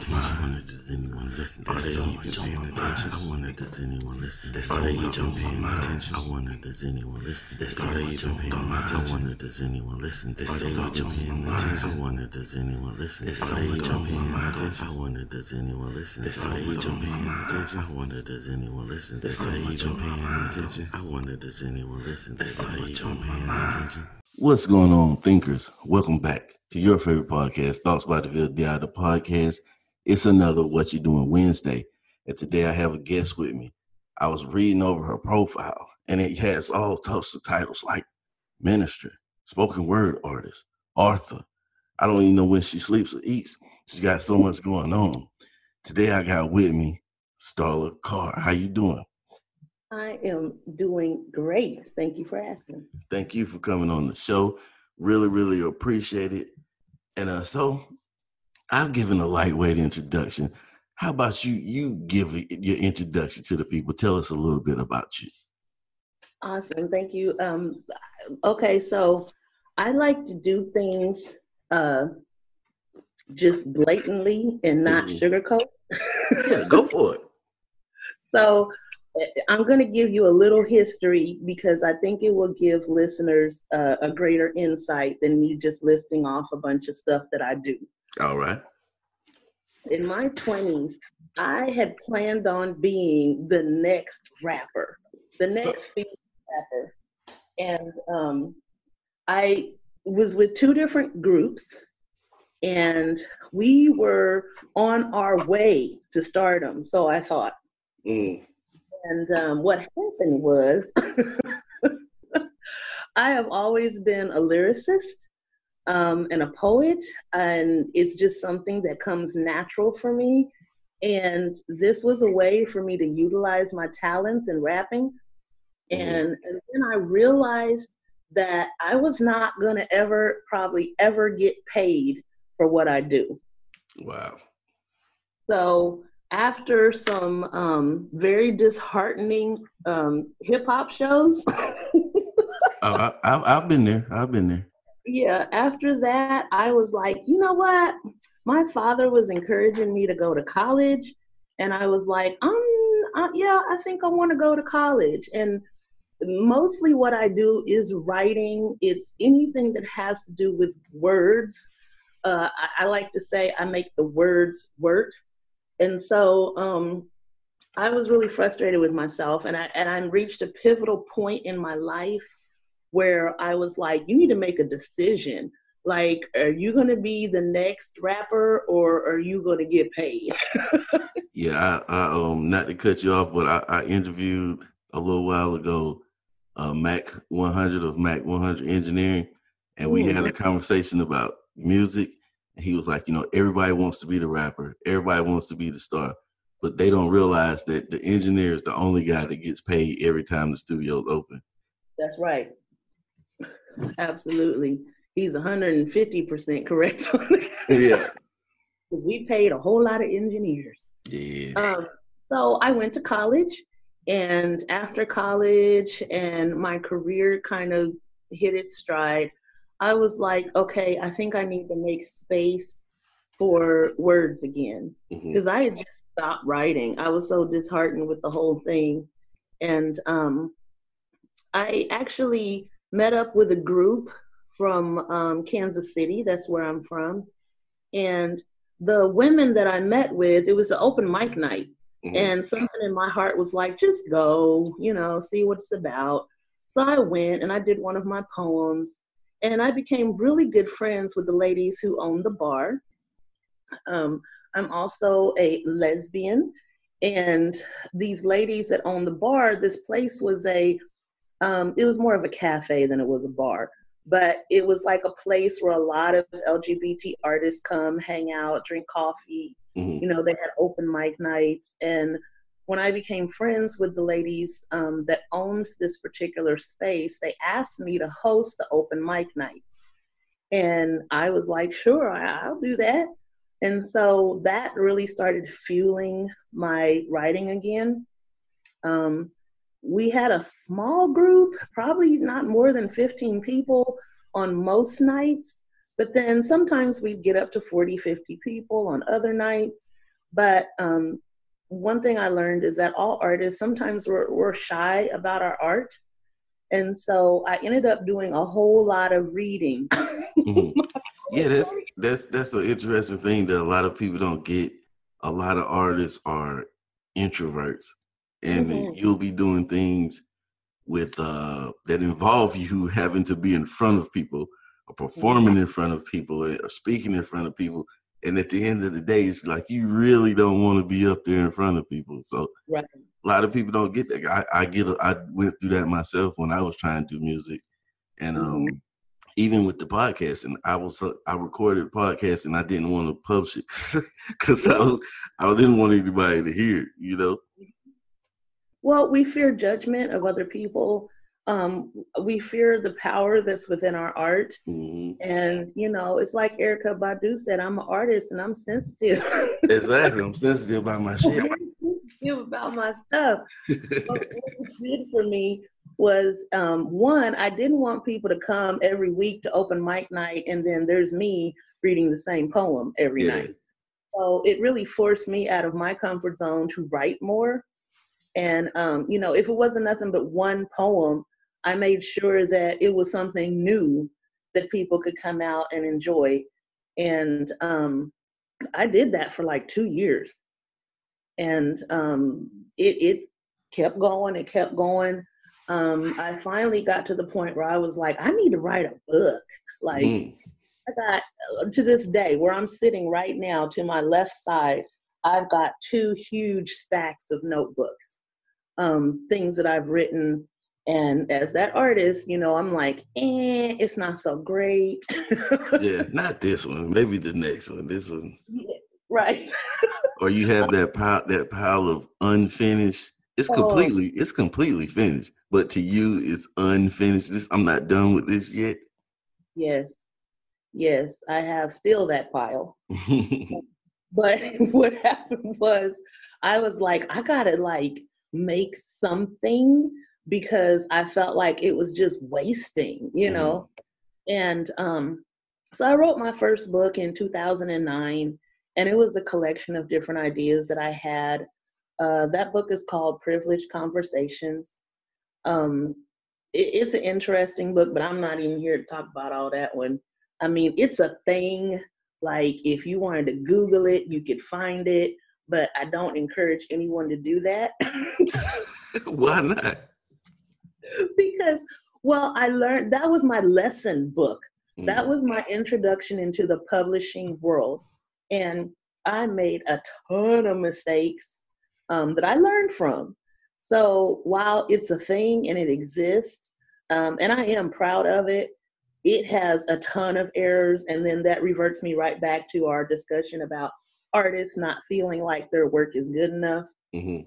attention? I wonder does anyone listen? Are they even paying attention? I wonder does anyone listen? Are they even paying attention? I wonder does anyone listen? Are they even paying attention? I wonder does anyone listen? Are they even paying attention? I wonder does anyone listen? Are they even paying attention? I wonder does anyone listen? Are they even paying attention? I wonder does anyone listen? Are they even paying attention? I wonder does anyone listen? Are they even paying attention? What's going on, thinkers? Welcome back to your favorite podcast, Thoughts by the Ville DI, the podcast. It's another What You Doing Wednesday. And today I have a guest with me. I was reading over her profile, and it has all types of titles like minister, spoken word artist, author. I don't even know when she sleeps or eats. She's got so much going on. Today I got with me Starla Carr. How you doing? I am doing great. Thank you for asking. Thank you for coming on the show. Really, really appreciate it. And uh, so I've given a lightweight introduction. How about you? You give your introduction to the people. Tell us a little bit about you. Awesome. Thank you. Um, okay, so I like to do things uh, just blatantly and not mm-hmm. sugarcoat. yeah, go for it. So I'm going to give you a little history because I think it will give listeners uh, a greater insight than me just listing off a bunch of stuff that I do. All right. In my 20s, I had planned on being the next rapper, the next female rapper. And um, I was with two different groups, and we were on our way to stardom. So I thought. Mm and um, what happened was, I have always been a lyricist um, and a poet, and it's just something that comes natural for me. And this was a way for me to utilize my talents in rapping. Mm-hmm. And, and then I realized that I was not going to ever, probably ever get paid for what I do. Wow. So after some um, very disheartening um, hip hop shows. oh, I, have been there. I've been there. Yeah. After that, I was like, you know what? My father was encouraging me to go to college, and I was like, um, uh, yeah, I think I want to go to college. And mostly what I do is writing. It's anything that has to do with words. Uh, I, I like to say I make the words work. And so um, I was really frustrated with myself, and I and I reached a pivotal point in my life where I was like, you need to make a decision. Like, are you going to be the next rapper, or are you going to get paid? yeah, I, I, um, not to cut you off, but I, I interviewed a little while ago, uh, Mac 100 of Mac 100 Engineering, and we mm-hmm. had a conversation about music And he was like, you know, everybody wants to be the rapper, everybody wants to be the star, but they don't realize that the engineer is the only guy that gets paid every time the studio's open. That's right. Absolutely. He's 150% correct on that. Yeah. Because we paid a whole lot of engineers. Yeah. Um, so I went to college, and after college and my career kind of hit its stride, I was like, okay, I think I need to make space for words again because mm-hmm. I had just stopped writing. I was so disheartened with the whole thing. And um, I actually met up with a group from um, Kansas City, that's where I'm from. And the women that I met with, it was an open mic night. Mm-hmm. And something in my heart was like, just go, you know, see what it's about. So I went and I did one of my poems and I became really good friends with the ladies who own the bar. Um, I'm also a lesbian, and these ladies that own the bar, this place was a, um, it was more of a cafe than it was a bar, but it was like a place where a lot of LGBT artists come, hang out, drink coffee. Mm-hmm. You know, they had open mic nights, and when I became friends with the ladies um, that owned this particular space, they asked me to host the open mic nights. And I was like, sure, I'll do that. And so that really started fueling my writing again. Um, we had a small group, probably not more than 15 people on most nights, But then sometimes we'd get up to 40, 50 people on other nights. But um, one thing I learned is that all artists sometimes we're, we're shy about our art. And so I ended up doing a whole lot of reading. Mhm. Yeah, that's that's that's an interesting thing that a lot of people don't get. A lot of artists are introverts, and Mhm. you'll be doing things with uh that involve you having to be in front of people or performing in front of people or speaking in front of people. And at the end of the day, it's like you really don't want to be up there in front of people. So Right. a lot of people don't get that. I, I get. I went through that myself when I was trying to do music, and um, Mhm. even with the podcast, and I was uh, I recorded a podcast, and I didn't want to publish it because I I didn't want anybody to hear. it, You know. Well, we fear judgment of other people. Um, we fear the power that's within our art. hmm And, you know, it's like Erykah Badu said, I'm an artist and I'm sensitive. Exactly. I'm sensitive about my shit. sensitive about my stuff. What it did for me was um, one, I didn't want people to come every week to open mic night and then there's me reading the same poem every Yeah. night. So it really forced me out of my comfort zone to write more. And, um, you know, if it wasn't nothing but one poem, I made sure that it was something new that people could come out and enjoy. And um, I did that for like two years. And um, it, it kept going, it kept going. Um, I finally got to the point where I was like, I need to write a book. Like, Mm. I got uh, to this day where I'm sitting right now to my left side, I've got two huge stacks of notebooks, um, things that I've written. And as that artist, you know, I'm like, eh, it's not so great. Yeah, not this one. Maybe the next one. This one. right. Or you have that pile that pile of unfinished. It's Oh. completely it's completely finished, but to you it's unfinished. This I'm not done with this yet. Yes. Yes. I have still that pile. But what happened was I was like, I gotta like make something because I felt like it was just wasting, you know? And um, so I wrote my first book in 2009, and it was a collection of different ideas that I had. Uh, that book is called Privileged Conversations. Um, it- it's an interesting book, but I'm not even here to talk about all that one. I mean, it's a thing. Like, if you wanted to Google it, you could find it, but I don't encourage anyone to do that. Why not? because, well, I learned that was my lesson book. That Mm. was my introduction into the publishing world. And I made a ton of mistakes um, that I learned from. So while it's a thing and it exists, um, and I am proud of it, it has a ton of errors. And then that reverts me right back to our discussion about artists not feeling like their work is good enough Mhm.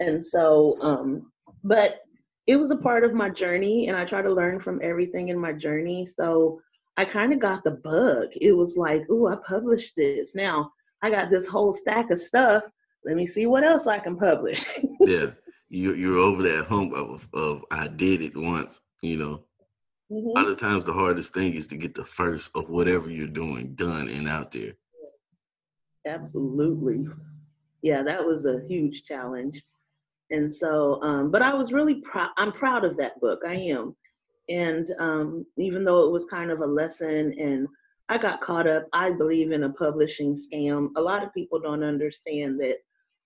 and so um but it was a part of my journey and i try to learn from everything in my journey so i kind of got the bug it was like oh i published this now i got this whole stack of stuff let me see what else i can publish Yeah, you you're over that hump of of I did it once. You know, a Mhm. lot of times the hardest thing is to get the first of whatever you're doing done and out there. Absolutely. Yeah that was a huge challenge. And so um but i was really proud i'm proud of that book. I am. And um even though it was kind of a lesson and i got caught up i believe in a publishing scam. A lot of people don't understand that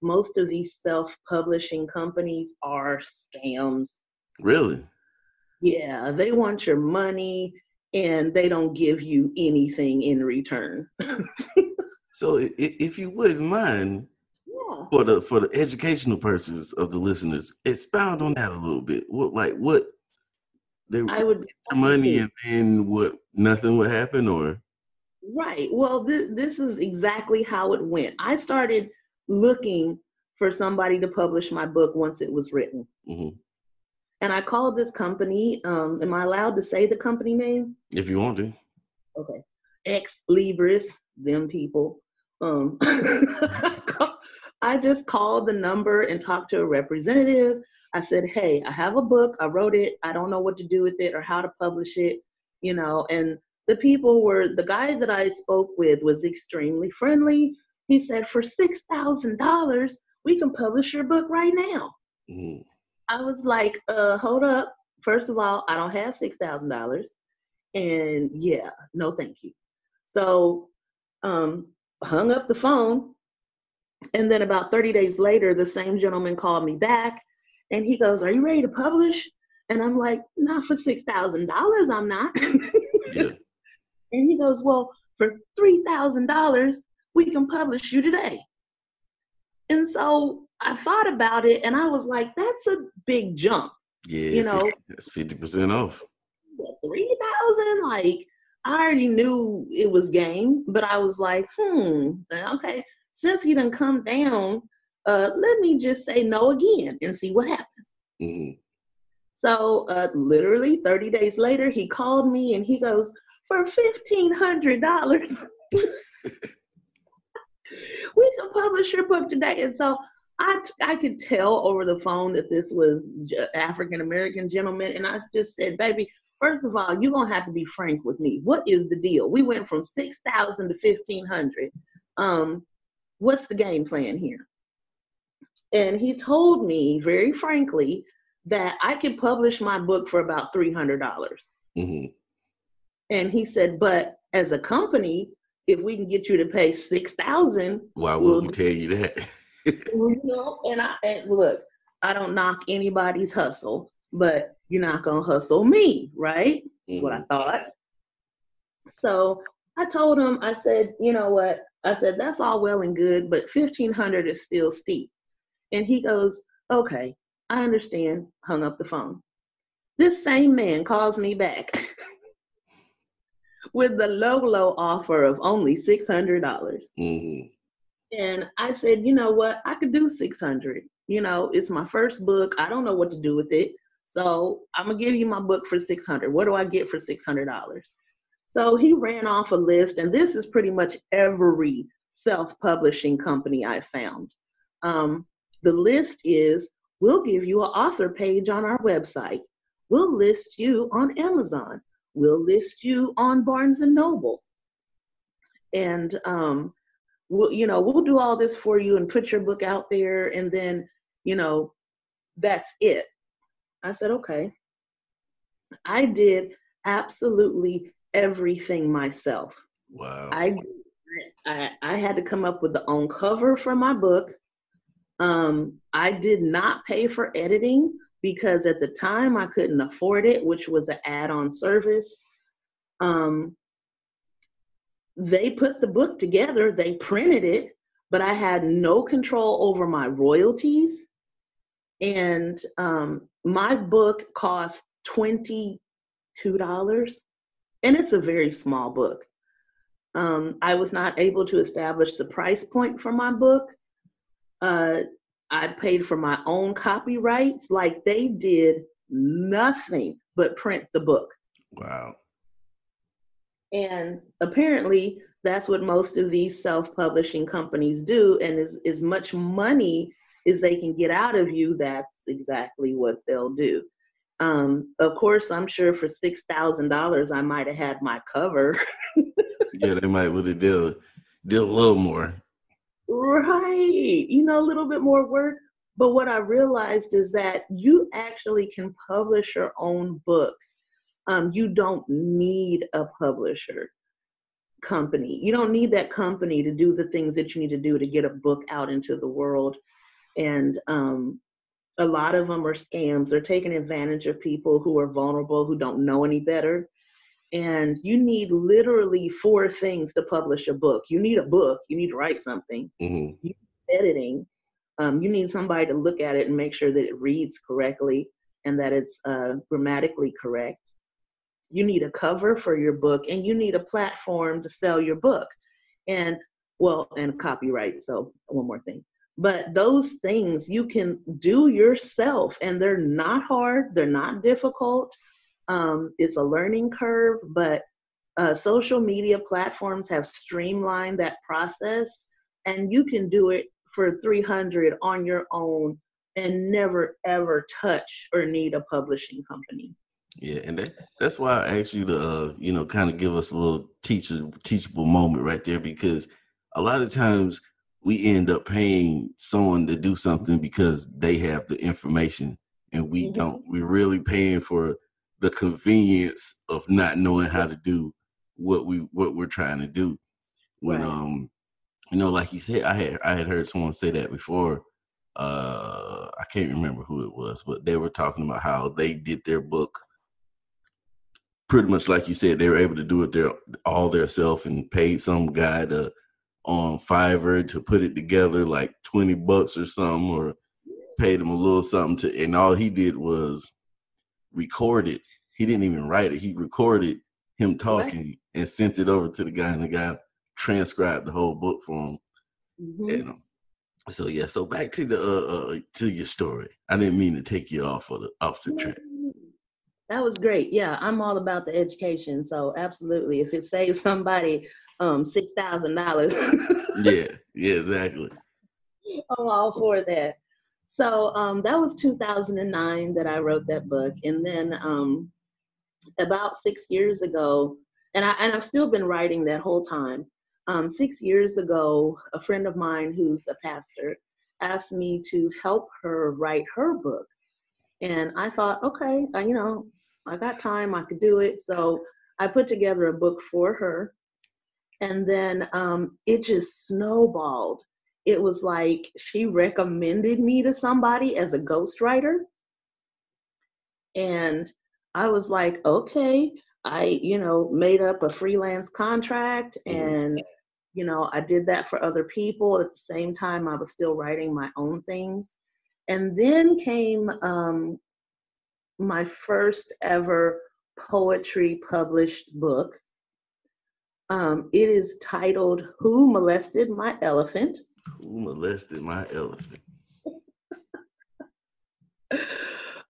most of these self-publishing companies are scams. Really? yeah they want your money and they don't give you anything in return So if you wouldn't mind, yeah for the for the educational purposes of the listeners, expound on that a little bit. What like what they i would money and then what nothing would happen or Right. Well, th- this is exactly how it went. I started looking for somebody to publish my book once it was written. Mhm. And I called this company. Um, am I allowed to say the company name? if you want to. Okay. Xlibris, them people. Um, I just called the number and talked to a representative. I said, Hey, I have a book. I wrote it. I don't know what to do with it or how to publish it, you know, and the people were the guy that I spoke with was extremely friendly. He said, for six thousand dollars, we can publish your book right now. Mm-hmm. I was like, uh, hold up. First of all, I don't have six thousand dollars. And yeah, no thank you. So um hung up the phone. And then about 30 days later, the same gentleman called me back and he goes, Are you ready to publish? And I'm like, Not for $6,000, I'm not. yeah. And he goes, Well, for $3,000, we can publish you today. And so I thought about it and I was like, That's a big jump. Yeah. You know, that's 50% off. 3000 Like, I already knew it was game, but I was like, hmm, okay, since he didn't come down, uh, let me just say no again and see what happens. Mm-hmm. So uh, literally 30 days later, he called me and he goes, for $1,500, we can publish your book today. And so I, I could tell over the phone that this was African American gentleman. And I just said, baby, first of all, you're going to have to be frank with me. What is the deal? We went from 6,000 to 1,500. Um, what's the game plan here? And he told me very frankly that I could publish my book for about $300. mm-hmm. And he said, but as a company, if we can get you to pay 6000 why would we'll, we tell you that? you know, and I and look, I don't knock anybody's hustle, but you're not gonna hustle me, right? Mm-hmm. What I mm-hmm. thought. So I told him, I said, you know what? I said, that's all well and good, but 1500 is still steep. And he goes, okay, I understand. Hung up the phone. This same man calls me back with the low, low offer of only 600. dollars mm-hmm. And I said, you know what? I could do 600. You know, it's my first book. I don't know what to do with it. So I'm gonna give you my book for 600. What do I get for $600? So he ran off a list, and this is pretty much every self-publishing company I found. Um, the list is we'll give you an author page on our website. We'll list you on Amazon. We'll list you on Barnes and Noble. And um, we'll, you know, we'll do all this for you and put your book out there, and then, you know, that's it. I said, okay. I did absolutely everything myself. Wow. I, I, I had to come up with the own cover for my book. Um, I did not pay for editing because at the time I couldn't afford it, which was an add-on service. Um, they put the book together, they printed it, but I had no control over my royalties. And um, my book cost $22, and it's a very small book. Um, I was not able to establish the price point for my book. Uh, I paid for my own copyrights. Like they did nothing but print the book. Wow. And apparently, that's what most of these self-publishing companies do. And as, as much money as they can get out of you, that's exactly what they'll do. Um, of course, I'm sure for six thousand dollars, I might have had my cover. yeah, they might would have deal deal a little more. Right, you know, a little bit more work. But what I realized is that you actually can publish your own books. Um, you don't need a publisher company. You don't need that company to do the things that you need to do to get a book out into the world. And um, a lot of them are scams. They're taking advantage of people who are vulnerable, who don't know any better. And you need literally four things to publish a book. You need a book. You need to write something. Mm-hmm. You editing. Um, you need somebody to look at it and make sure that it reads correctly and that it's uh, grammatically correct. You need a cover for your book, and you need a platform to sell your book. And well, and copyright. So one more thing but those things you can do yourself and they're not hard they're not difficult. Um, it's a learning curve but uh, social media platforms have streamlined that process and you can do it for 300 on your own and never ever touch or need a publishing company. Yeah, and that, that's why I asked you to, uh, you know, kind of give us a little teacher teachable moment right there because a lot of times we end up paying someone to do something because they have the information and we mm-hmm. don't. We're really paying for the convenience of not knowing how to do what we what we're trying to do. When right. um, you know, like you said, I had I had heard someone say that before. Uh, I can't remember who it was, but they were talking about how they did their book pretty much like you said, they were able to do it their all their self and paid some guy to on Fiverr to put it together like 20 bucks or something, or paid him a little something to and all he did was record it. He didn't even write it. He recorded him talking and sent it over to the guy, and the guy transcribed the whole book for him. Mm-hmm. And, um, so yeah, so back to the uh, uh, to your story. I didn't mean to take you off of the off the track. That was great. Yeah, I'm all about the education. So absolutely, if it saves somebody um six thousand dollars. yeah, yeah, exactly. I'm all for that. So um, that was 2009 that I wrote that book, and then um, about six years ago, and I and I've still been writing that whole time. Um, six years ago, a friend of mine who's a pastor asked me to help her write her book, and I thought, okay, I, you know, I got time, I could do it. So I put together a book for her. And then um, it just snowballed. It was like she recommended me to somebody as a ghostwriter. And I was like, okay. I, you know, made up a freelance contract mm-hmm. and, you know, I did that for other people. At the same time, I was still writing my own things. And then came um, my first ever poetry published book. Um, it is titled Who Molested My Elephant? Who Molested My Elephant?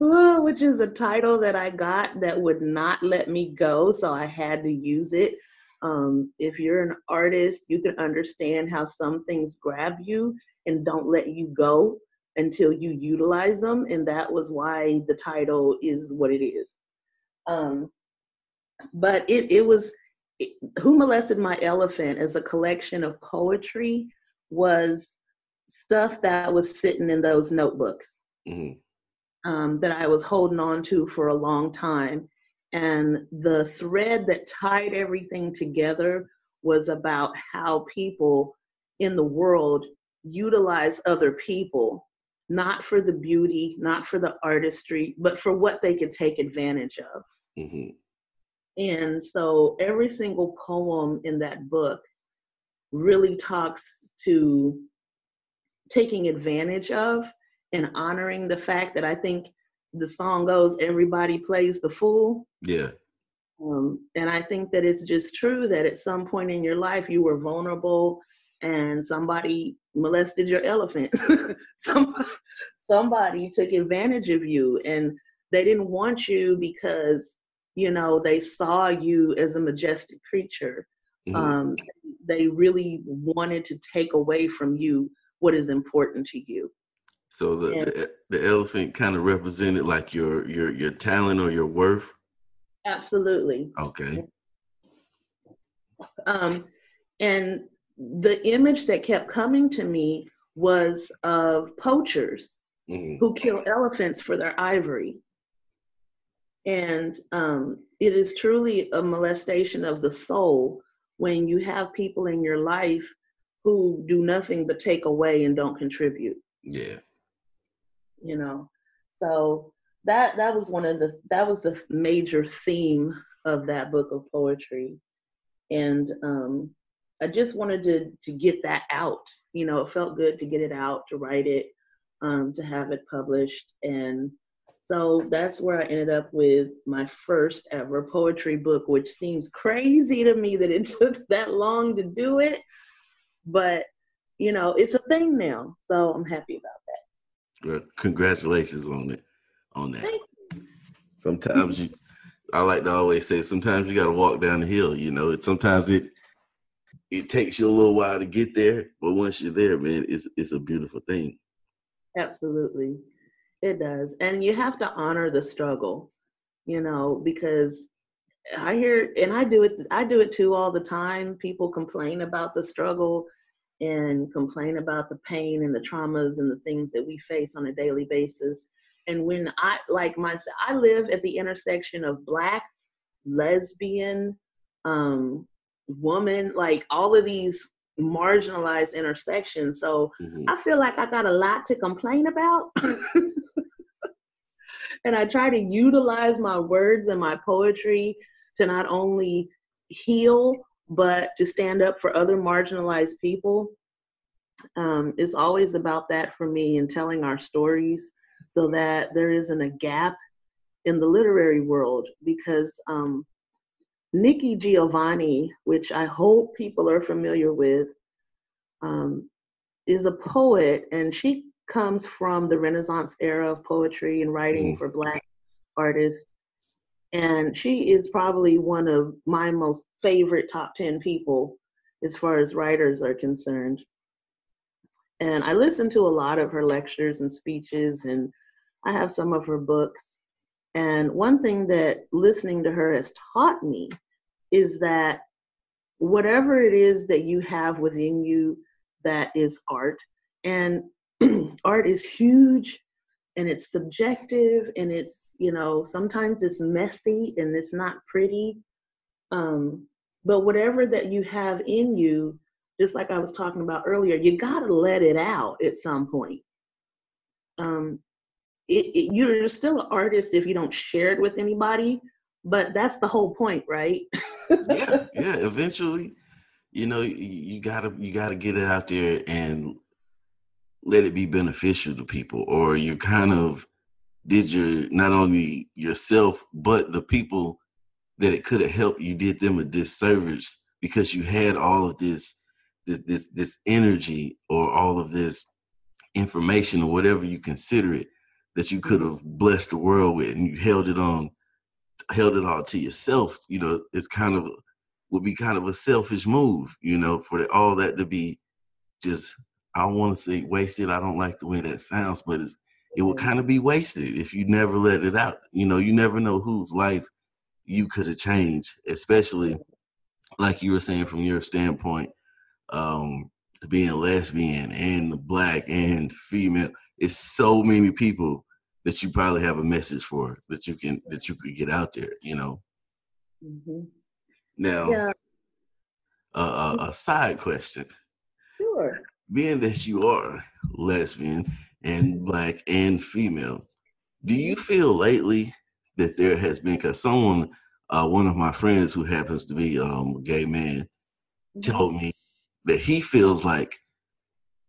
oh, which is a title that I got that would not let me go, so I had to use it. Um, if you're an artist, you can understand how some things grab you and don't let you go until you utilize them. And that was why the title is what it is. Um, but it, it was Who Molested My Elephant as a collection of poetry was stuff that was sitting in those notebooks mm-hmm. um, that I was holding on to for a long time. And the thread that tied everything together was about how people in the world utilize other people not for the beauty, not for the artistry, but for what they could take advantage of. Mm-hmm. And so every single poem in that book really talks to taking advantage of and honoring the fact that I think the song goes, everybody plays the fool. Yeah. Um, and I think that it's just true that at some point in your life you were vulnerable and somebody molested your elephant. somebody, somebody took advantage of you and they didn't want you because you know they saw you as a majestic creature. Mm-hmm. Um, they really wanted to take away from you what is important to you. So the and, the, the elephant kind of represented like your your your talent or your worth. Absolutely. Okay. Um, and the image that kept coming to me was of poachers mm-hmm. who kill elephants for their ivory. And um, it is truly a molestation of the soul when you have people in your life who do nothing but take away and don't contribute. Yeah. You know, so that that was one of the that was the major theme of that book of poetry, and um, I just wanted to to get that out. You know, it felt good to get it out, to write it, um, to have it published, and so that's where I ended up with my first ever poetry book, which seems crazy to me that it took that long to do it, but you know, it's a thing now. So I'm happy about that. Well, congratulations on it, on that. Sometimes you, I like to always say, sometimes you got to walk down the hill. You know, it sometimes it it takes you a little while to get there, but once you're there, man, it's it's a beautiful thing. Absolutely, it does, and you have to honor the struggle. you know, because I hear and I do it I do it too all the time. People complain about the struggle and complain about the pain and the traumas and the things that we face on a daily basis. And when I like myself, I live at the intersection of black, lesbian, um, woman, like all of these marginalized intersections. So mm-hmm. I feel like I got a lot to complain about. and I try to utilize my words and my poetry to not only heal, but to stand up for other marginalized people. Um, it's always about that for me and telling our stories so that there isn't a gap in the literary world because um, Nikki Giovanni, which I hope people are familiar with, um, is a poet and she comes from the Renaissance era of poetry and writing mm. for Black artists. And she is probably one of my most favorite top 10 people as far as writers are concerned. And I listen to a lot of her lectures and speeches, and I have some of her books. And one thing that listening to her has taught me is that whatever it is that you have within you that is art, and art is huge and it's subjective and it's, you know, sometimes it's messy and it's not pretty. Um, but whatever that you have in you, just like I was talking about earlier, you gotta let it out at some point. Um, it, it, you're still an artist if you don't share it with anybody, but that's the whole point right yeah yeah eventually you know you, you gotta you gotta get it out there and let it be beneficial to people or you kind of did your not only yourself but the people that it could have helped you did them a disservice because you had all of this this this this energy or all of this information or whatever you consider it that you could have blessed the world with and you held it on held it all to yourself, you know, it's kind of would be kind of a selfish move, you know, for all that to be just I don't want to say wasted. I don't like the way that sounds, but it's, it would kind of be wasted if you never let it out. You know, you never know whose life you could have changed, especially like you were saying from your standpoint, um, being lesbian and black and female. It's so many people that you probably have a message for that you can that you could get out there you know mm-hmm. now yeah. uh, a side question being that you are lesbian and black and female do you feel lately that there has been because someone uh, one of my friends who happens to be um, a gay man mm-hmm. told me that he feels like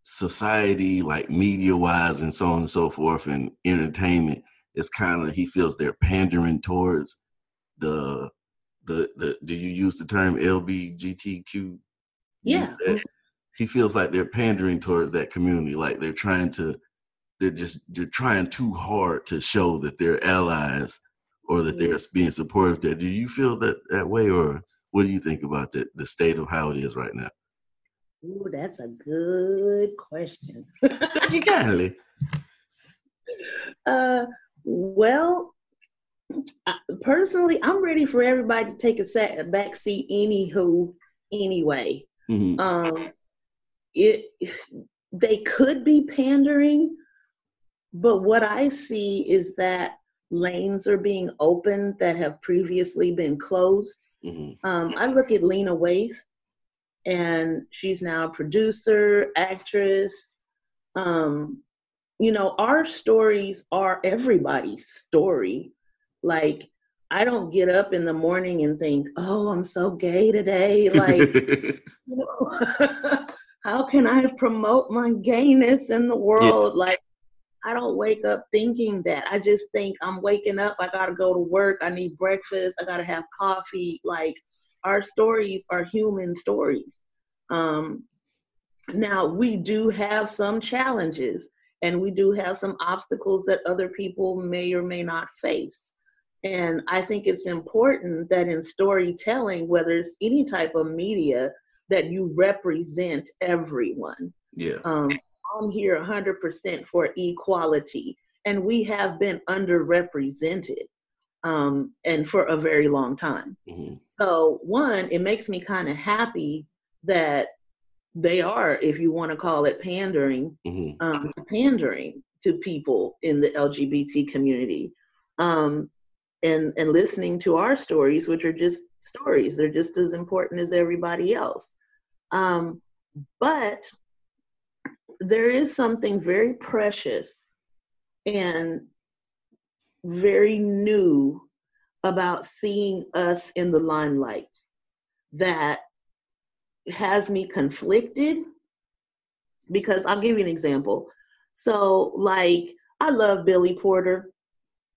society, like media wise and so on and so forth, and entertainment is kind of he feels they're pandering towards the the the. Do you use the term LBGTQ? Yeah. He feels like they're pandering towards that community, like they're trying to. They're just they're trying too hard to show that they're allies or that they're being supportive. That do you feel that that way, or what do you think about the the state of how it is right now? Ooh, that's a good question. Thank you got Uh, well, I, personally, I'm ready for everybody to take a, set, a back seat. Anywho, anyway, mm-hmm. um, it they could be pandering, but what I see is that lanes are being opened that have previously been closed. Mm-hmm. Um, I look at Lena Waithe and she's now a producer, actress. Um, you know, our stories are everybody's story. Like, I don't get up in the morning and think, oh, I'm so gay today. Like, you know, how can I promote my gayness in the world? Yeah. Like, I don't wake up thinking that. I just think I'm waking up. I got to go to work. I need breakfast. I got to have coffee. Like, our stories are human stories. Um, now, we do have some challenges and we do have some obstacles that other people may or may not face. And I think it's important that in storytelling, whether it's any type of media, that you represent everyone. Yeah. Um, I'm here 100% for equality, and we have been underrepresented. um, and for a very long time. Mm-hmm. So, one, it makes me kind of happy that they are, if you want to call it pandering, mm-hmm. um, pandering to people in the LGBT community, um, and and listening to our stories, which are just stories. They're just as important as everybody else. Um, but there is something very precious and very new about seeing us in the limelight that has me conflicted because I'll give you an example. So, like, I love Billy Porter.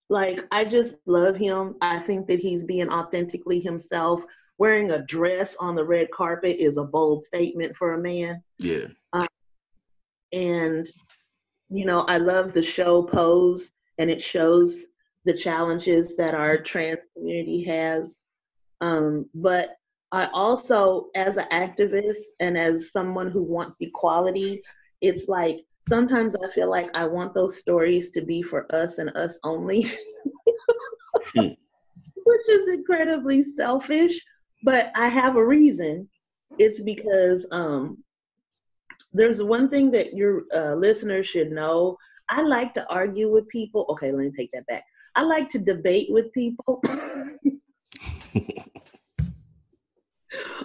Like, I just love him. I think that he's being authentically himself. Wearing a dress on the red carpet is a bold statement for a man. Yeah. Um, and, you know, I love the show Pose, and it shows the challenges that our trans community has. Um, but I also, as an activist and as someone who wants equality, it's like sometimes I feel like I want those stories to be for us and us only, hmm. which is incredibly selfish. But I have a reason. It's because um, there's one thing that your uh, listeners should know. I like to argue with people. Okay, let me take that back. I like to debate with people.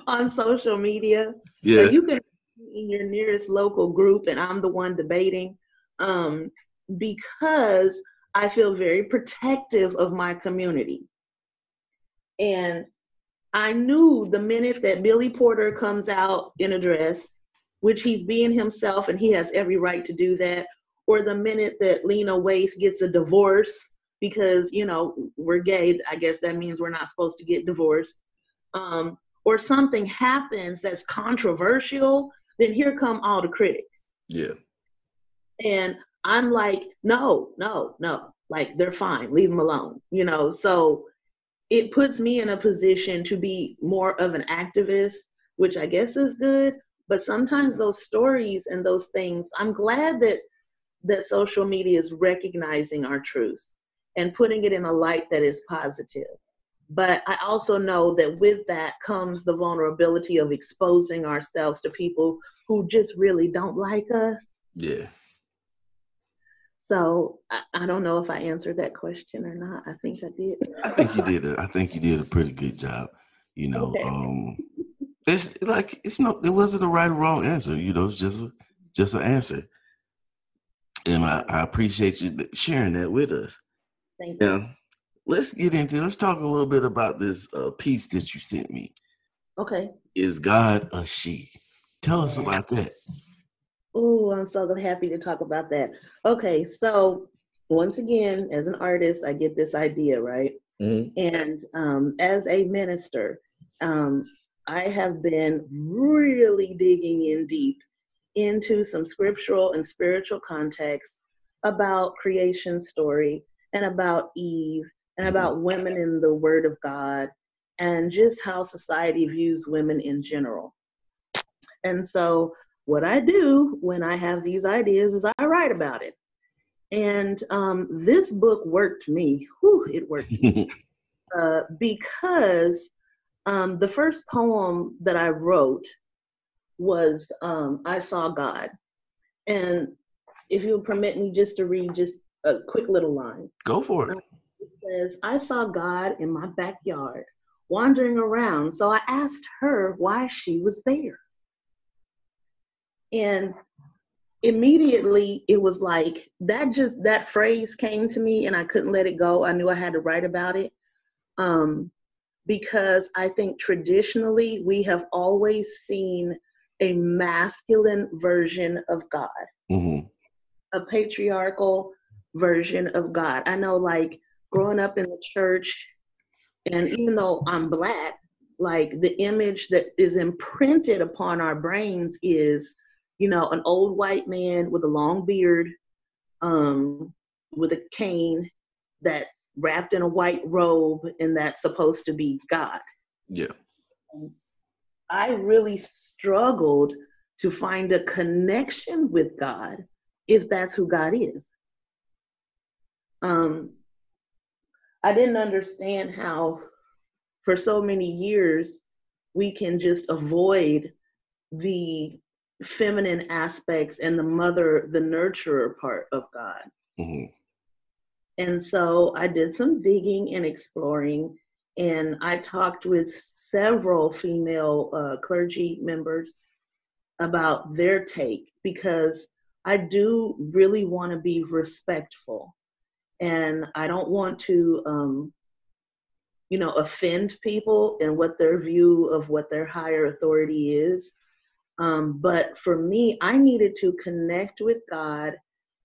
on social media. Yeah. So you can in your nearest local group and I'm the one debating. Um, because I feel very protective of my community. And I knew the minute that Billy Porter comes out in a dress, which he's being himself and he has every right to do that, or the minute that Lena Waithe gets a divorce because, you know, we're gay, I guess that means we're not supposed to get divorced. Um, or something happens that's controversial, then here come all the critics. Yeah. And I'm like, no, no, no. Like they're fine. Leave them alone. You know, so it puts me in a position to be more of an activist, which I guess is good. But sometimes those stories and those things, I'm glad that that social media is recognizing our truths and putting it in a light that is positive. But I also know that with that comes the vulnerability of exposing ourselves to people who just really don't like us. Yeah. So I, I don't know if I answered that question or not. I think I did. I think you did it. I think you did a pretty good job. You know, okay. um, it's like it's no, it wasn't a right or wrong answer. You know, it's just a, just an answer. And I, I appreciate you sharing that with us. Thank you. Now, let's get into let's talk a little bit about this uh, piece that you sent me. Okay. Is God a she? Tell us about that. Oh, I'm so happy to talk about that. Okay, so once again, as an artist, I get this idea, right? Mm-hmm. And um, as a minister, um, I have been really digging in deep into some scriptural and spiritual context about creation story and about Eve and about women in the Word of God and just how society views women in general. And so, what I do when I have these ideas is I write about it. And um, this book worked me. Whew, it worked me. uh, because um, the first poem that I wrote was um, I Saw God. And if you'll permit me just to read just a quick little line. Go for it says, I saw God in my backyard wandering around, so I asked her why she was there. And immediately it was like that just that phrase came to me and I couldn't let it go. I knew I had to write about it. Um, because I think traditionally we have always seen a masculine version of God, mm-hmm. a patriarchal version of God. I know, like, growing up in the church, and even though I'm black, like the image that is imprinted upon our brains is, you know, an old white man with a long beard, um, with a cane that's wrapped in a white robe, and that's supposed to be God. Yeah. I really struggled to find a connection with God if that's who God is. Um, I didn't understand how, for so many years, we can just avoid the feminine aspects and the mother, the nurturer part of God. Mm-hmm. And so I did some digging and exploring, and I talked with several female uh, clergy members about their take because I do really want to be respectful and I don't want to, um, you know, offend people and what their view of what their higher authority is. Um, but for me, I needed to connect with God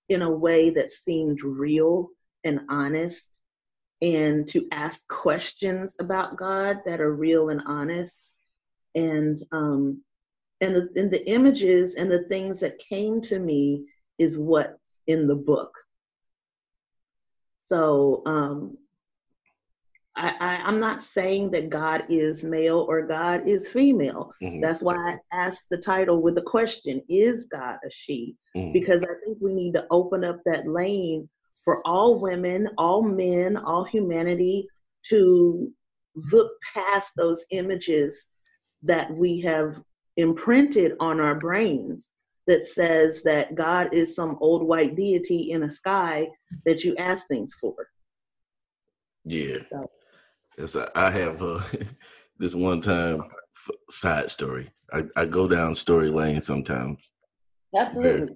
in a way that seemed real and honest and to ask questions about God that are real and honest. And um, and the, and the images and the things that came to me is what's in the book. So um, I, I, am not saying that God is male or God is female. Mm-hmm. That's why I asked the title with the question, is God a she? Mm-hmm. Because I think we need to open up that lane for all women, all men, all humanity to look past those images that we have imprinted on our brains that says that God is some old white deity in a sky that you ask things for. Yeah. So. Yes, I have uh, this one time side story. I, I go down story lane sometimes. Absolutely.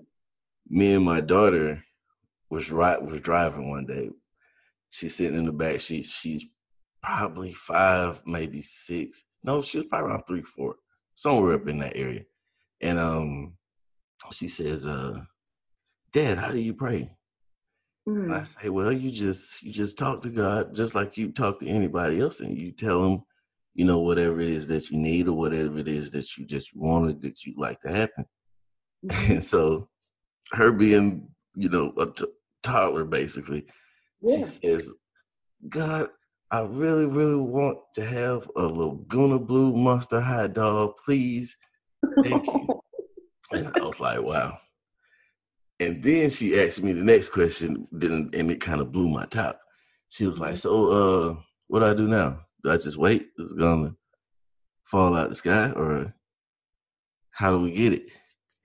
Me and my daughter was right was driving one day. She's sitting in the back. She's she's probably five, maybe six. No, she was probably around three, four, somewhere up in that area. And um, she says, "Uh, Dad, how do you pray?" Mm. I say, "Well, you just you just talk to God just like you talk to anybody else, and you tell him, you know, whatever it is that you need or whatever it is that you just wanted that you like to happen." Mm-hmm. And so, her being, you know, a t- toddler basically, yeah. she says, "God, I really, really want to have a Laguna Blue Monster hot dog, please. Thank you. And I was like, wow. And then she asked me the next question, and it kind of blew my top. She was like, mm-hmm. "So, uh, what do I do now? Do I just wait? Is it gonna fall out the sky, or how do we get it?"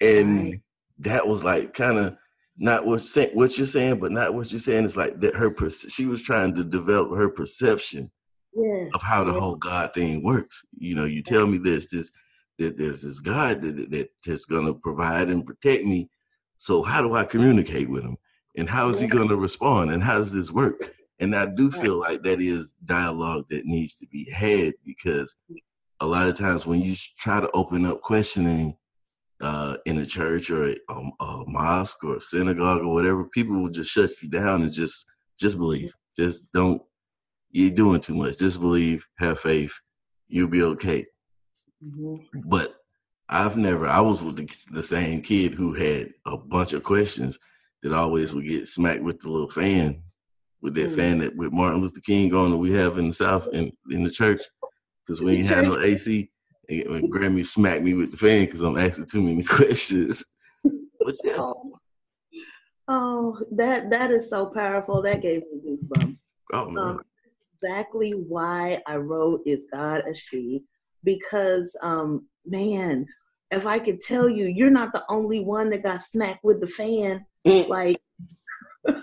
And right. that was like kind of not what what you're saying, but not what you're saying. It's like that her she was trying to develop her perception yes. of how the yes. whole God thing works. You know, you tell me this, this, that there's this God that, that that's gonna provide and protect me. So how do I communicate with him? And how is he gonna respond? And how does this work? And I do feel like that is dialogue that needs to be had because a lot of times when you try to open up questioning uh, in a church or a, a, mosque or a synagogue or whatever, people will just shut you down and just just believe. Just don't. You're doing too much. Just believe. Have faith. You'll be okay. Mm-hmm. But I've never. I was with the, the, same kid who had a bunch of questions that always would get smacked with the little fan, with that mm-hmm. fan that with Martin Luther King going that we have in the South in in the church because we ain't had no AC and Grammy smacked me with the fan because I'm asking too many questions. But yeah. Oh, oh, that that is so powerful. That gave me goosebumps. Oh man. Um, exactly why I wrote "Is God a She?" Because, um, man, if I could tell you, you're not the only one that got smacked with the fan. Mm. Like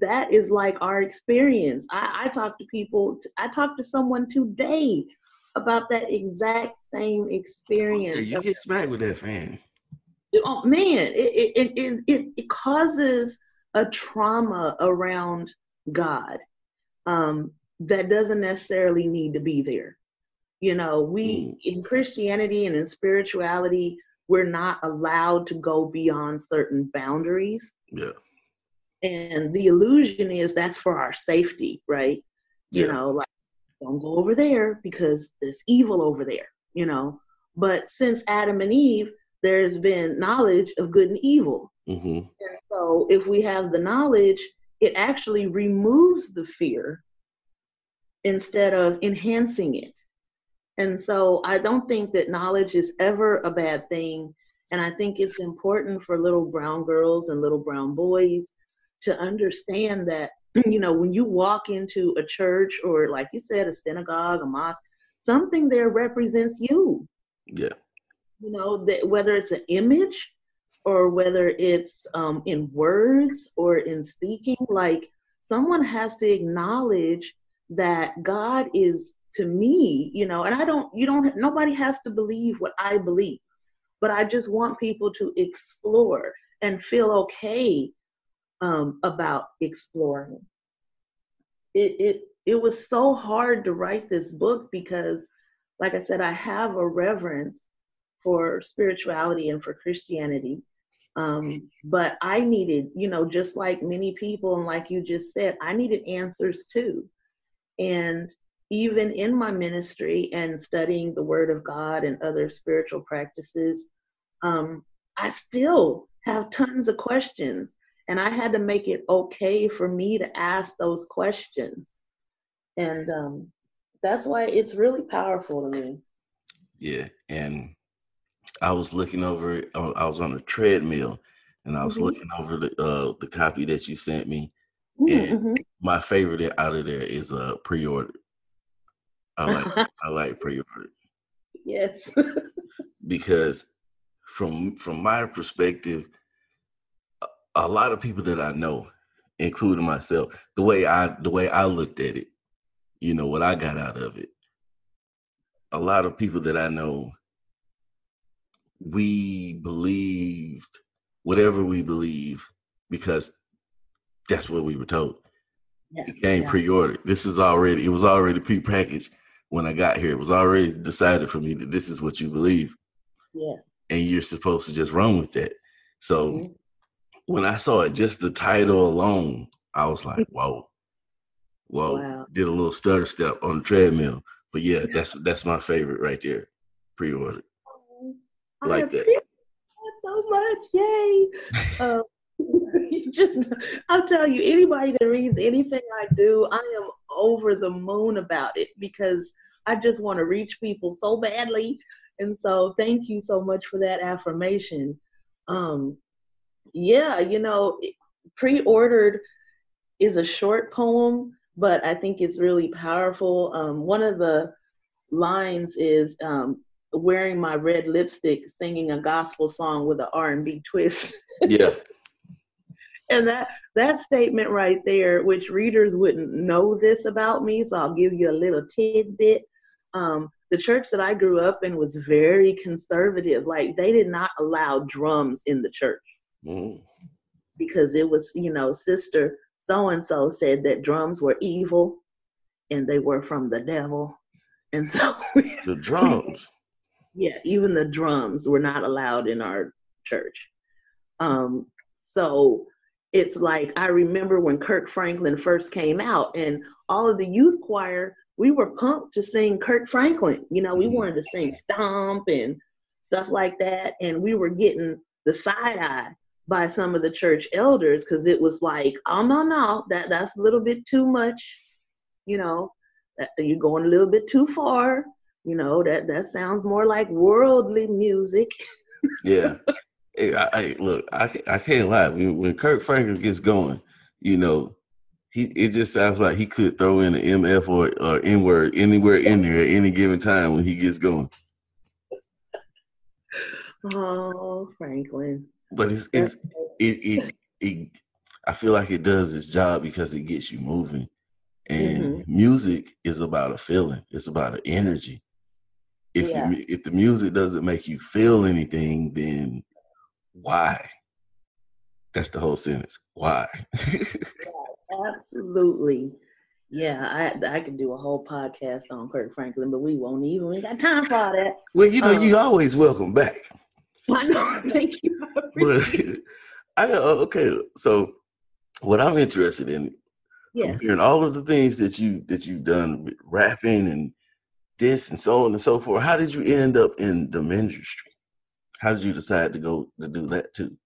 that is like our experience. I, I talk to people. I talked to someone today about that exact same experience. you get smacked with that fan. Oh man, it it, it it it causes a trauma around God um, that doesn't necessarily need to be there. You know, we mm. in Christianity and in spirituality, we're not allowed to go beyond certain boundaries. Yeah. And the illusion is that's for our safety, right? You yeah. know, like don't go over there because there's evil over there, you know. But since Adam and Eve, there's been knowledge of good and evil. Mm-hmm. And so if we have the knowledge, it actually removes the fear instead of enhancing it. And so I don't think that knowledge is ever a bad thing. And I think it's important for little brown girls and little brown boys to understand that you know, when you walk into a church or, like you said, a synagogue, a mosque, something there represents you. Yeah. You know, that whether it's an image or whether it's um, in words or in speaking, like someone has to acknowledge that God is to me, you know, and I don't, you don't, nobody has to believe what I believe, but I just want people to explore and feel okay um, about exploring. It, it, it was so hard to write this book because, like I said, I have a reverence for spirituality and for Christianity. Um, but I needed, you know, just like many people, and like you just said, I needed answers too. And even in my ministry and studying the Word of God and other spiritual practices, um, I still have tons of questions. And I had to make it okay for me to ask those questions. And um, that's why it's really powerful to me. Yeah. And I was looking over, uh, I was on a treadmill and I was mm-hmm. looking over the uh, the copy that you sent me. Mm-hmm. And mm-hmm. my favorite out of there is a uh, pre-order. I like I like pre-order. Yes. because from from my perspective, a, a lot of people that I know, including myself, the way I the way I looked at it, you know, what I got out of it. A lot of people that I know, we believed whatever we believe because that's what we were told. Yeah, it came yeah. pre-ordered. This is already it was already pre-packaged when I got here. It was already decided for me that this is what you believe. Yes. And you're supposed to just run with that. So mm-hmm. when I saw it, just the title alone, I was like, whoa. Whoa. Wow. Did a little stutter step on the treadmill. But yeah, that's that's my favorite right there. Pre-ordered. I like that. So much. Yay. uh, just I'll tell you, anybody that reads anything I do, I am over the moon about it because I just want to reach people so badly. And so thank you so much for that affirmation. Um yeah, you know, pre-ordered is a short poem, but I think it's really powerful. Um, one of the lines is um, wearing my red lipstick, singing a gospel song with an R&B twist. yeah and that that statement right there, which readers wouldn't know this about me, so I'll give you a little tidbit. Um, the church that I grew up in was very conservative. Like they did not allow drums in the church mm. because it was, you know, sister so and so said that drums were evil and they were from the devil. And so the drums. yeah, even the drums were not allowed in our church. Um, so it's like I remember when Kirk Franklin first came out, and all of the youth choir, we were pumped to sing Kirk Franklin. You know, we mm-hmm. wanted to sing Stomp and stuff like that, and we were getting the side eye by some of the church elders because it was like, oh no, no, that that's a little bit too much. You know, you're going a little bit too far. You know, that that sounds more like worldly music. yeah, I, I look, I I can't lie. When, when Kirk Franklin gets going, you know, he it just sounds like he could throw in an MF or or N word anywhere in there at any given time when he gets going. Oh, Franklin. But it's it's it, it it I feel like it does its job because it gets you moving. And mm-hmm. music is about a feeling. It's about an energy. If yeah. you, if the music doesn't make you feel anything, then why? That's the whole sentence. Why? absolutely. Yeah, I I could do a whole podcast on Kirk Franklin, but we won't even. We got time for all that. Well, you know, um, you always welcome back. I know. Thank you. I I uh, okay. So, what I'm interested in, yes. hearing all of the things that you that you've done, with rapping and this and so on and so forth. How did you end up in the ministry? How did you decide to go to do that too?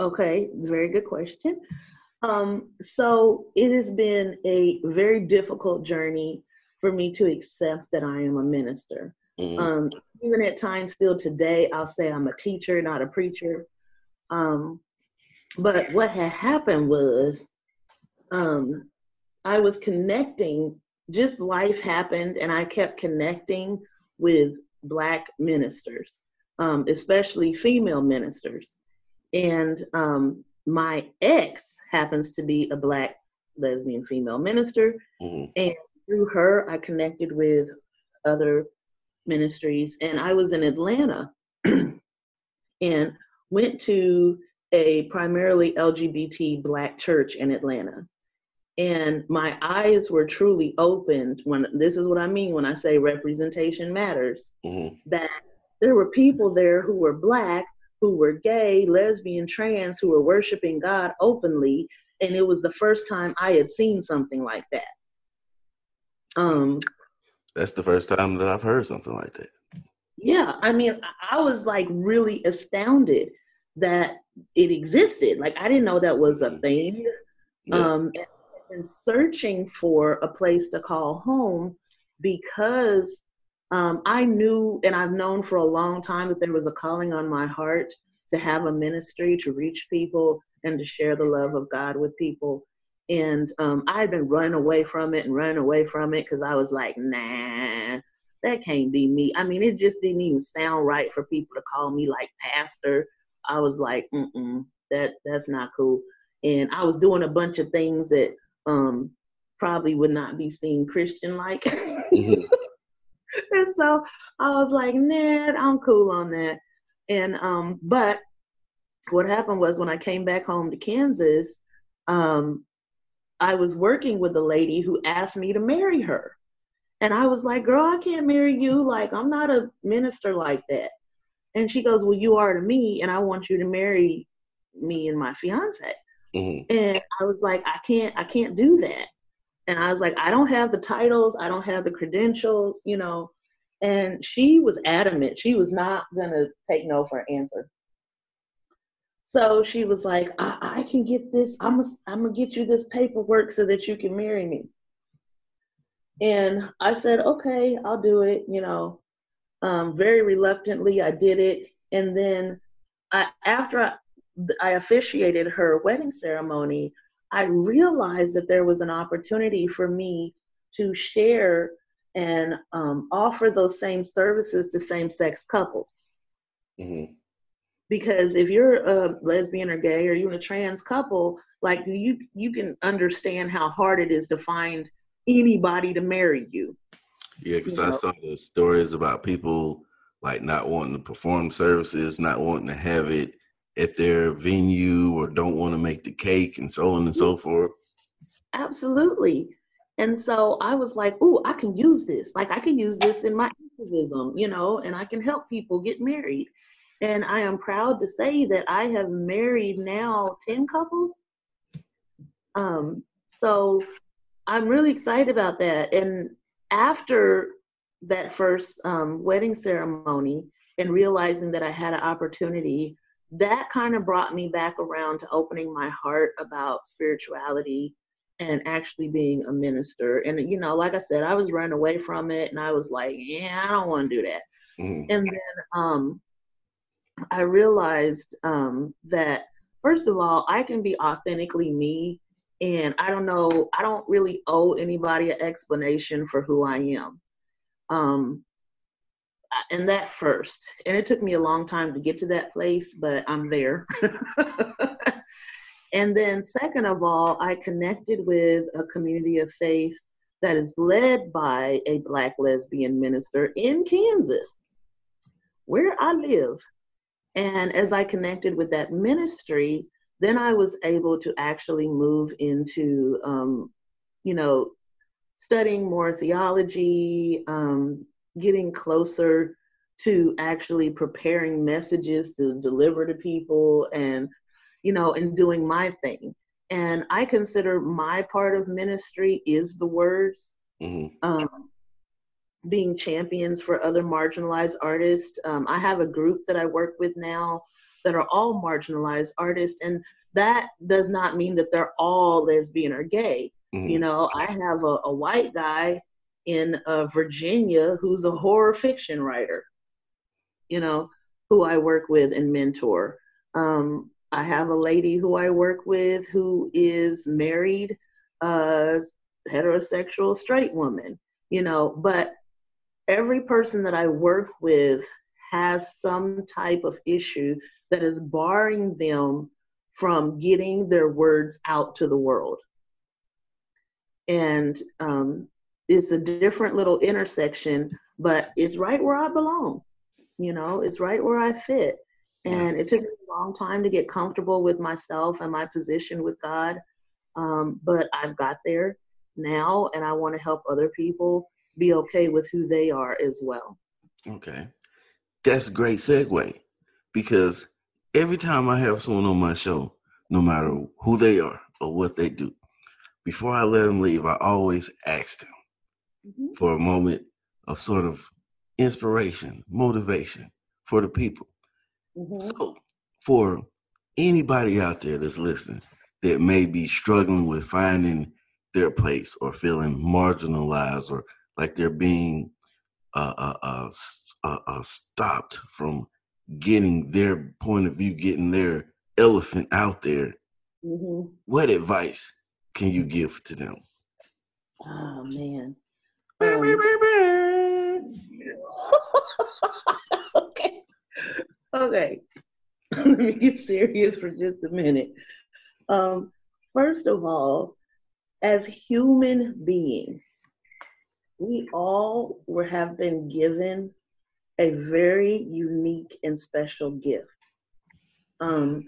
Okay, very good question. Um, so it has been a very difficult journey for me to accept that I am a minister. Mm-hmm. Um, even at times, still today, I'll say I'm a teacher, not a preacher. Um, but what had happened was um, I was connecting, just life happened, and I kept connecting with Black ministers, um, especially female ministers. And um, my ex happens to be a Black lesbian female minister. Mm-hmm. And through her, I connected with other ministries. And I was in Atlanta and went to a primarily LGBT Black church in Atlanta. And my eyes were truly opened when this is what I mean when I say representation matters. Mm-hmm. That there were people there who were Black, who were gay, lesbian, trans, who were worshiping God openly. And it was the first time I had seen something like that. Um, That's the first time that I've heard something like that. Yeah, I mean, I was like really astounded that it existed. Like I didn't know that was a mm-hmm. thing. Yeah. Um, and searching for a place to call home because um, I knew and I've known for a long time that there was a calling on my heart to have a ministry to reach people and to share the love of God with people. And um, I had been running away from it and running away from it because I was like, nah, that can't be me. I mean, it just didn't even sound right for people to call me like pastor I was like, mm that that's not cool. And I was doing a bunch of things that um probably would not be seen Christian like. mm-hmm. and so I was like, nah, I'm cool on that. And um, but what happened was when I came back home to Kansas, um, I was working with a lady who asked me to marry her. And I was like, girl, I can't marry you. Like, I'm not a minister like that. And she goes, Well, you are to me, and I want you to marry me and my fiance. Mm-hmm. And I was like, I can't, I can't do that. And I was like, I don't have the titles, I don't have the credentials, you know. And she was adamant. She was not gonna take no for an answer. So she was like, I, I can get this, I'm gonna, I'm gonna get you this paperwork so that you can marry me. And I said, okay, I'll do it, you know. Um, very reluctantly, I did it. And then I, after I, I officiated her wedding ceremony, I realized that there was an opportunity for me to share and um, offer those same services to same sex couples. Mm-hmm. Because if you're a lesbian or gay or you're a trans couple, like you, you can understand how hard it is to find anybody to marry you. Yeah, because I saw the stories about people like not wanting to perform services, not wanting to have it at their venue, or don't want to make the cake, and so on and so forth. Absolutely. And so I was like, "Oh, I can use this. Like I can use this in my activism, you know, and I can help people get married." And I am proud to say that I have married now 10 couples. Um, so I'm really excited about that. And after that first um, wedding ceremony and realizing that I had an opportunity, that kind of brought me back around to opening my heart about spirituality and actually being a minister. And, you know, like I said, I was running away from it and I was like, yeah, I don't want to do that. Mm-hmm. And then um, I realized um, that, first of all, I can be authentically me. And I don't know, I don't really owe anybody an explanation for who I am. Um, and that first. And it took me a long time to get to that place, but I'm there. and then, second of all, I connected with a community of faith that is led by a Black lesbian minister in Kansas, where I live. And as I connected with that ministry, then I was able to actually move into, um, you know, studying more theology, um, getting closer to actually preparing messages to deliver to people and, you know, and doing my thing. And I consider my part of ministry is the words. Mm-hmm. Um, being champions for other marginalized artists. Um, I have a group that I work with now that are all marginalized artists, and that does not mean that they're all lesbian or gay. Mm-hmm. You know, I have a, a white guy in uh, Virginia who's a horror fiction writer, you know, who I work with and mentor. Um, I have a lady who I work with who is married a heterosexual straight woman, you know, but every person that I work with has some type of issue that is barring them from getting their words out to the world. And um, it's a different little intersection, but it's right where I belong. You know, it's right where I fit. And it took me a long time to get comfortable with myself and my position with God. Um, but I've got there now, and I want to help other people be okay with who they are as well. Okay. That's a great segue because every time I have someone on my show, no matter who they are or what they do, before I let them leave, I always ask them mm-hmm. for a moment of sort of inspiration, motivation for the people. Mm-hmm. So, for anybody out there that's listening that may be struggling with finding their place or feeling marginalized or like they're being uh, uh, uh, uh, uh, stopped from getting their point of view, getting their elephant out there, mm-hmm. what advice can you give to them? Oh man. Okay. Okay. Let me get serious for just a minute. Um, first of all, as human beings, we all were, have been given a very unique and special gift. Um,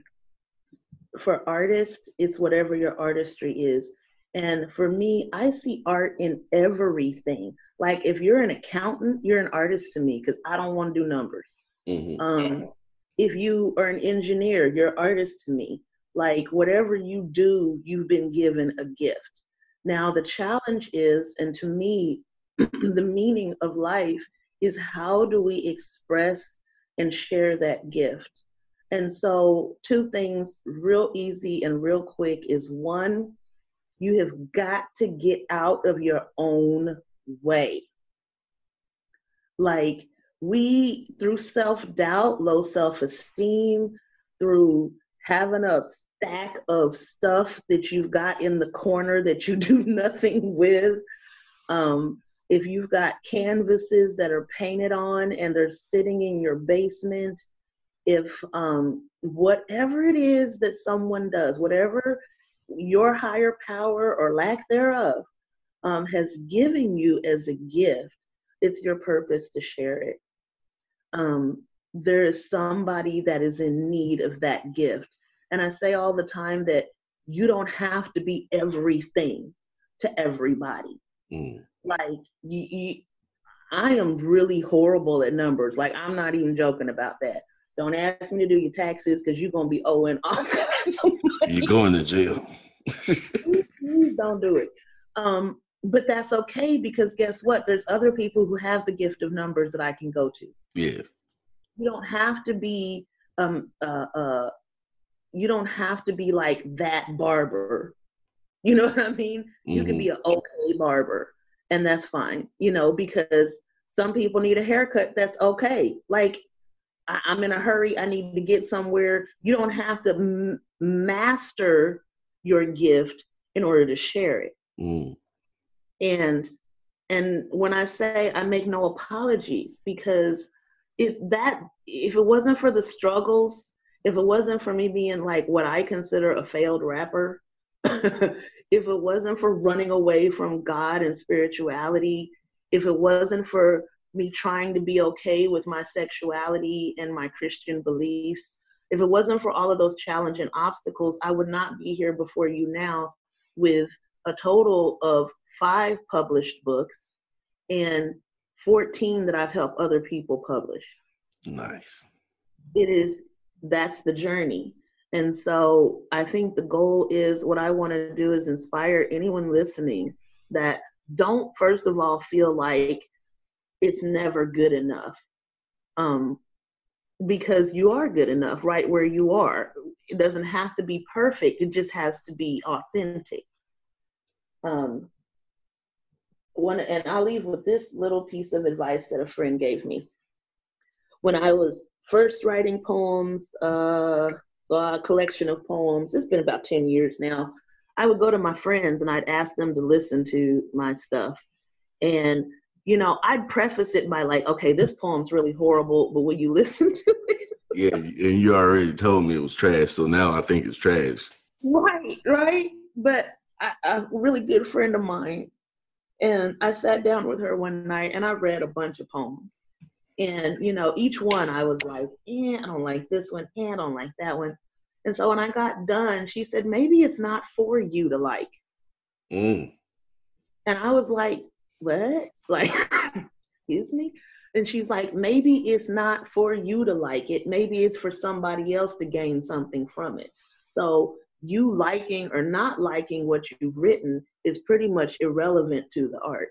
for artists, it's whatever your artistry is. And for me, I see art in everything. Like if you're an accountant, you're an artist to me because I don't want to do numbers. Mm-hmm. Um, if you are an engineer, you're an artist to me. Like whatever you do, you've been given a gift. Now the challenge is, and to me, the meaning of life is how do we express and share that gift? And so, two things real easy and real quick is one, you have got to get out of your own way. Like, we, through self doubt, low self esteem, through having a stack of stuff that you've got in the corner that you do nothing with, um, if you've got canvases that are painted on and they're sitting in your basement, if um, whatever it is that someone does, whatever your higher power or lack thereof um, has given you as a gift, it's your purpose to share it. Um, there is somebody that is in need of that gift. And I say all the time that you don't have to be everything to everybody. Mm. Like you, you, I am really horrible at numbers. Like I'm not even joking about that. Don't ask me to do your taxes because you're gonna be owing all kinds of money. You're going to jail. please, don't do it. Um, but that's okay because guess what? There's other people who have the gift of numbers that I can go to. Yeah. You don't have to be um uh uh you don't have to be like that barber. You know what I mean? Mm-hmm. You can mm-hmm. be an okay barber and that's fine, you know, because some people need a haircut. That's okay. Like, I, am in a hurry. I need to get somewhere. You don't have to m- master your gift in order to share it. Mm. And and when I say I make no apologies because if that if it wasn't for the struggles, if it wasn't for me being like what I consider a failed rapper, if it wasn't for running away from God and spirituality, if it wasn't for me trying to be okay with my sexuality and my Christian beliefs, if it wasn't for all of those challenging obstacles, I would not be here before you now with a total of five published books and 14 that I've helped other people publish. Nice. It is, that's the journey. And so I think the goal is what I want to do is inspire anyone listening that don't, first of all, feel like it's never good enough. Um, because you are good enough right where you are. It doesn't have to be perfect, it just has to be authentic. Um, one, and I'll leave with this little piece of advice that a friend gave me. When I was first writing poems, uh, a collection of poems. It's been about 10 years now. I would go to my friends and I'd ask them to listen to my stuff. And, you know, I'd preface it by like, okay, this poem's really horrible, but will you listen to it? Yeah, and you already told me it was trash, so now I think it's trash. Right, right. But a, a really good friend of mine, and I sat down with her one night and I read a bunch of poems. And, you know, each one I was like, eh, I don't like this one, eh, I don't like that one. And so when I got done, she said, maybe it's not for you to like. Mm. And I was like, what? Like, excuse me? And she's like, maybe it's not for you to like it. Maybe it's for somebody else to gain something from it. So you liking or not liking what you've written is pretty much irrelevant to the art.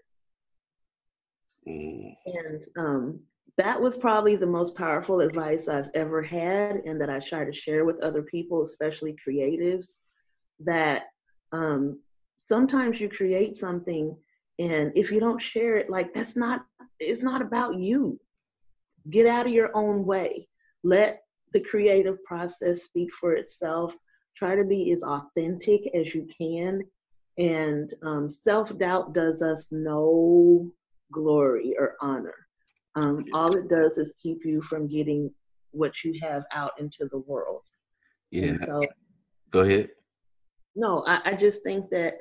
Mm. And um, that was probably the most powerful advice I've ever had, and that I try to share with other people, especially creatives. That um, sometimes you create something, and if you don't share it, like that's not, it's not about you. Get out of your own way. Let the creative process speak for itself. Try to be as authentic as you can. And um, self doubt does us no glory or honor um, all it does is keep you from getting what you have out into the world. Yeah. And so, Go ahead. no, I, I just think that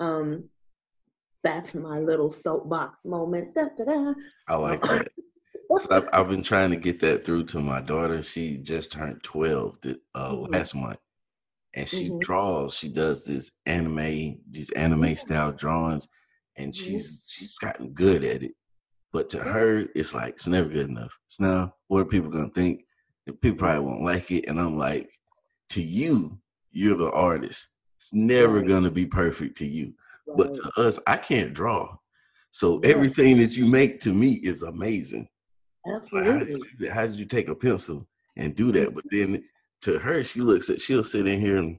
um, that's my little soapbox moment. Da, da, da. I like that. So I've, been trying to get that through to my daughter. She just turned 12 th- uh, Mhm. last month. And she Mhm. draws. She does this anime, these anime style drawings, and Mhm. she's she's gotten good at it. But to her, it's like it's never good enough. It's now what are people gonna think? People probably won't like it. And I'm like, to you, you're the artist. It's never gonna be perfect to you. But to us, I can't draw. So Yeah. everything that you make to me is amazing. Like, how, did Absolutely. you, how did you take a pencil and do that? But then to her, she looks at she'll sit in here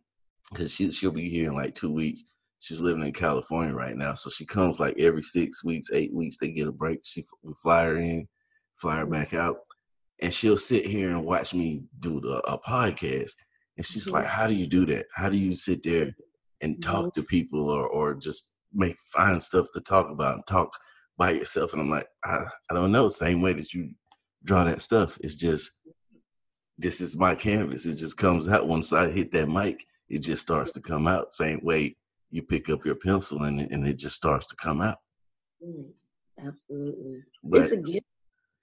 because she she'll be here in like two weeks. She's living in California right now, so she comes like every six weeks, eight weeks. They get a break. She we fly her in, fly her back out, and she'll sit here and watch me do the a podcast. And she's like, "How do you do that? How do you sit there and talk to people, or or just make find stuff to talk about and talk by yourself?" And I'm like, "I I don't know. Same way that you draw that stuff. It's just this is my canvas. It just comes out once I hit that mic. It just starts to come out. Same way you pick up your pencil and it, and it just starts to come out. Mm, Absolutely. But it's a gift.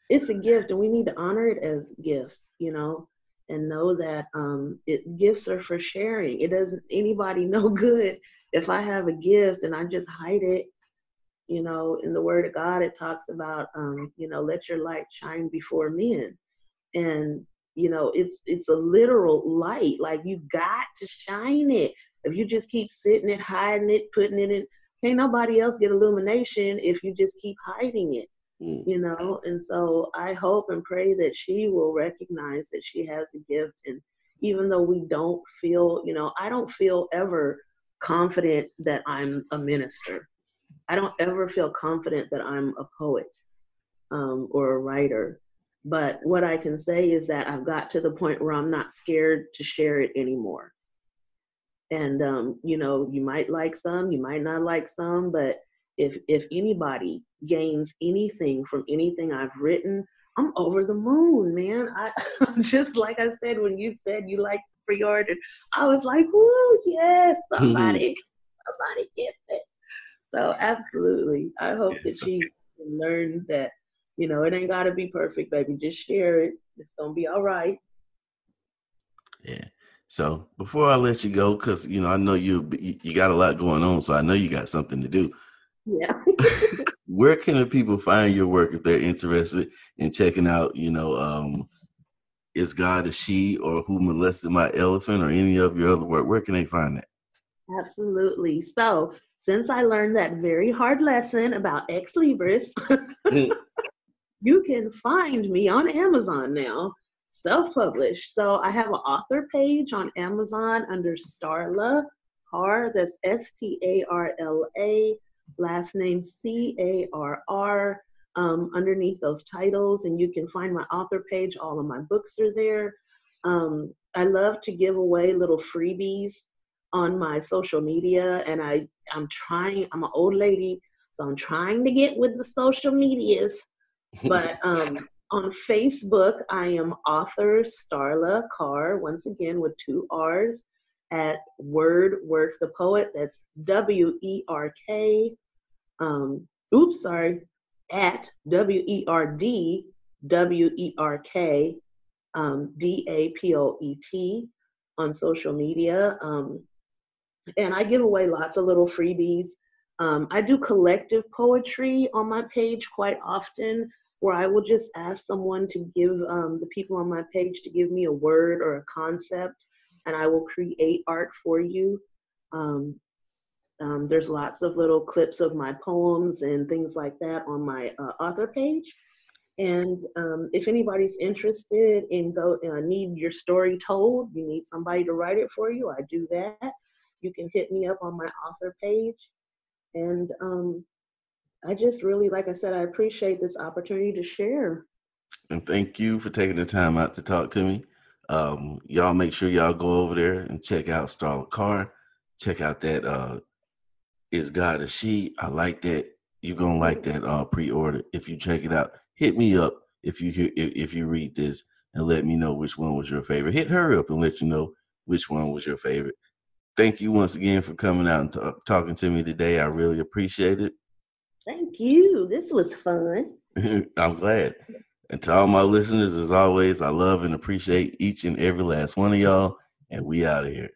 It's a gift, and we need to honor it as gifts, you know, and know that um, it gifts are for sharing. It doesn't anybody no good if I have a gift and I just hide it. You know, in the Word of God, it talks about, um, you know, let your light shine before men, and you know, it's it's a literal light. Like you got to shine it. If you just keep sitting it, hiding it, putting it in, can't nobody else get illumination if you just keep hiding it mm, you know and so i hope and pray that she will recognize that she has a gift and even though we don't feel you know i don't feel ever confident that i'm a minister. I don't ever feel confident that i'm a poet um, or a writer. But what i can say is that i've got to the point where i'm not scared to share it anymore. And um, you know you might like some you might not like some but if if anybody gains anything from anything i've written i'm over the moon man. I just like i said when you said you like pre-order i was like woo yes somebody somebody gets it. So absolutely. I hope Yeah, that she learn that you know it ain't gotta be perfect baby. Just share it. It's gonna be all right. Yeah. So before I let you go, because you know I know you you got a lot going on, so I know you got something to do. Yeah Where can the people find your work if they're interested in checking out? You know, um, is God a she or who molested my elephant or any of your other work? Where can they find that? Absolutely. So, since I learned that very hard lesson about Xlibris, you can find me on Amazon now, self published. So, I have an author page on Amazon under Starla Carr, that's S T A R L A, last name C A R R, um, underneath those titles. And you can find my author page. All of my books are there. Um, I love to give away little freebies on my social media, and I I'm trying. I'm an old lady, so I'm trying to get with the social medias. But um, on Facebook, I am author Starla Carr, once again with two R's, at Word Work the Poet. That's W E R K. Um, oops, sorry, at W E R D W E R K um, D A P O E T on social media. Um, and I give away lots of little freebies. Um, I do collective poetry on my page quite often, where I will just ask someone to give um, the people on my page to give me a word or a concept, and I will create art for you. Um, um there's lots of little clips of my poems and things like that on my uh, author page. And um, if anybody's interested in go uh, need your story told, you need somebody to write it for you. I do that. You can hit me up on my author page. And um, I just really, like I said, I appreciate this opportunity to share. And thank you for taking the time out to talk to me. Um, y'all make sure y'all go over there and check out Starla Carr. Check out that uh, Is God a She? I like that. You're gonna like that uh, pre-order if you check it out hit me up if you hear if you read this and let me know which one was your favorite. Hit her up and let you know which one was your favorite. Thank you once again for coming out and t- talking to me today. I really appreciate it. Thank you. This was fun. I'm glad. And to all my listeners, as always, I love and appreciate each and every last one of y'all. And we out of here.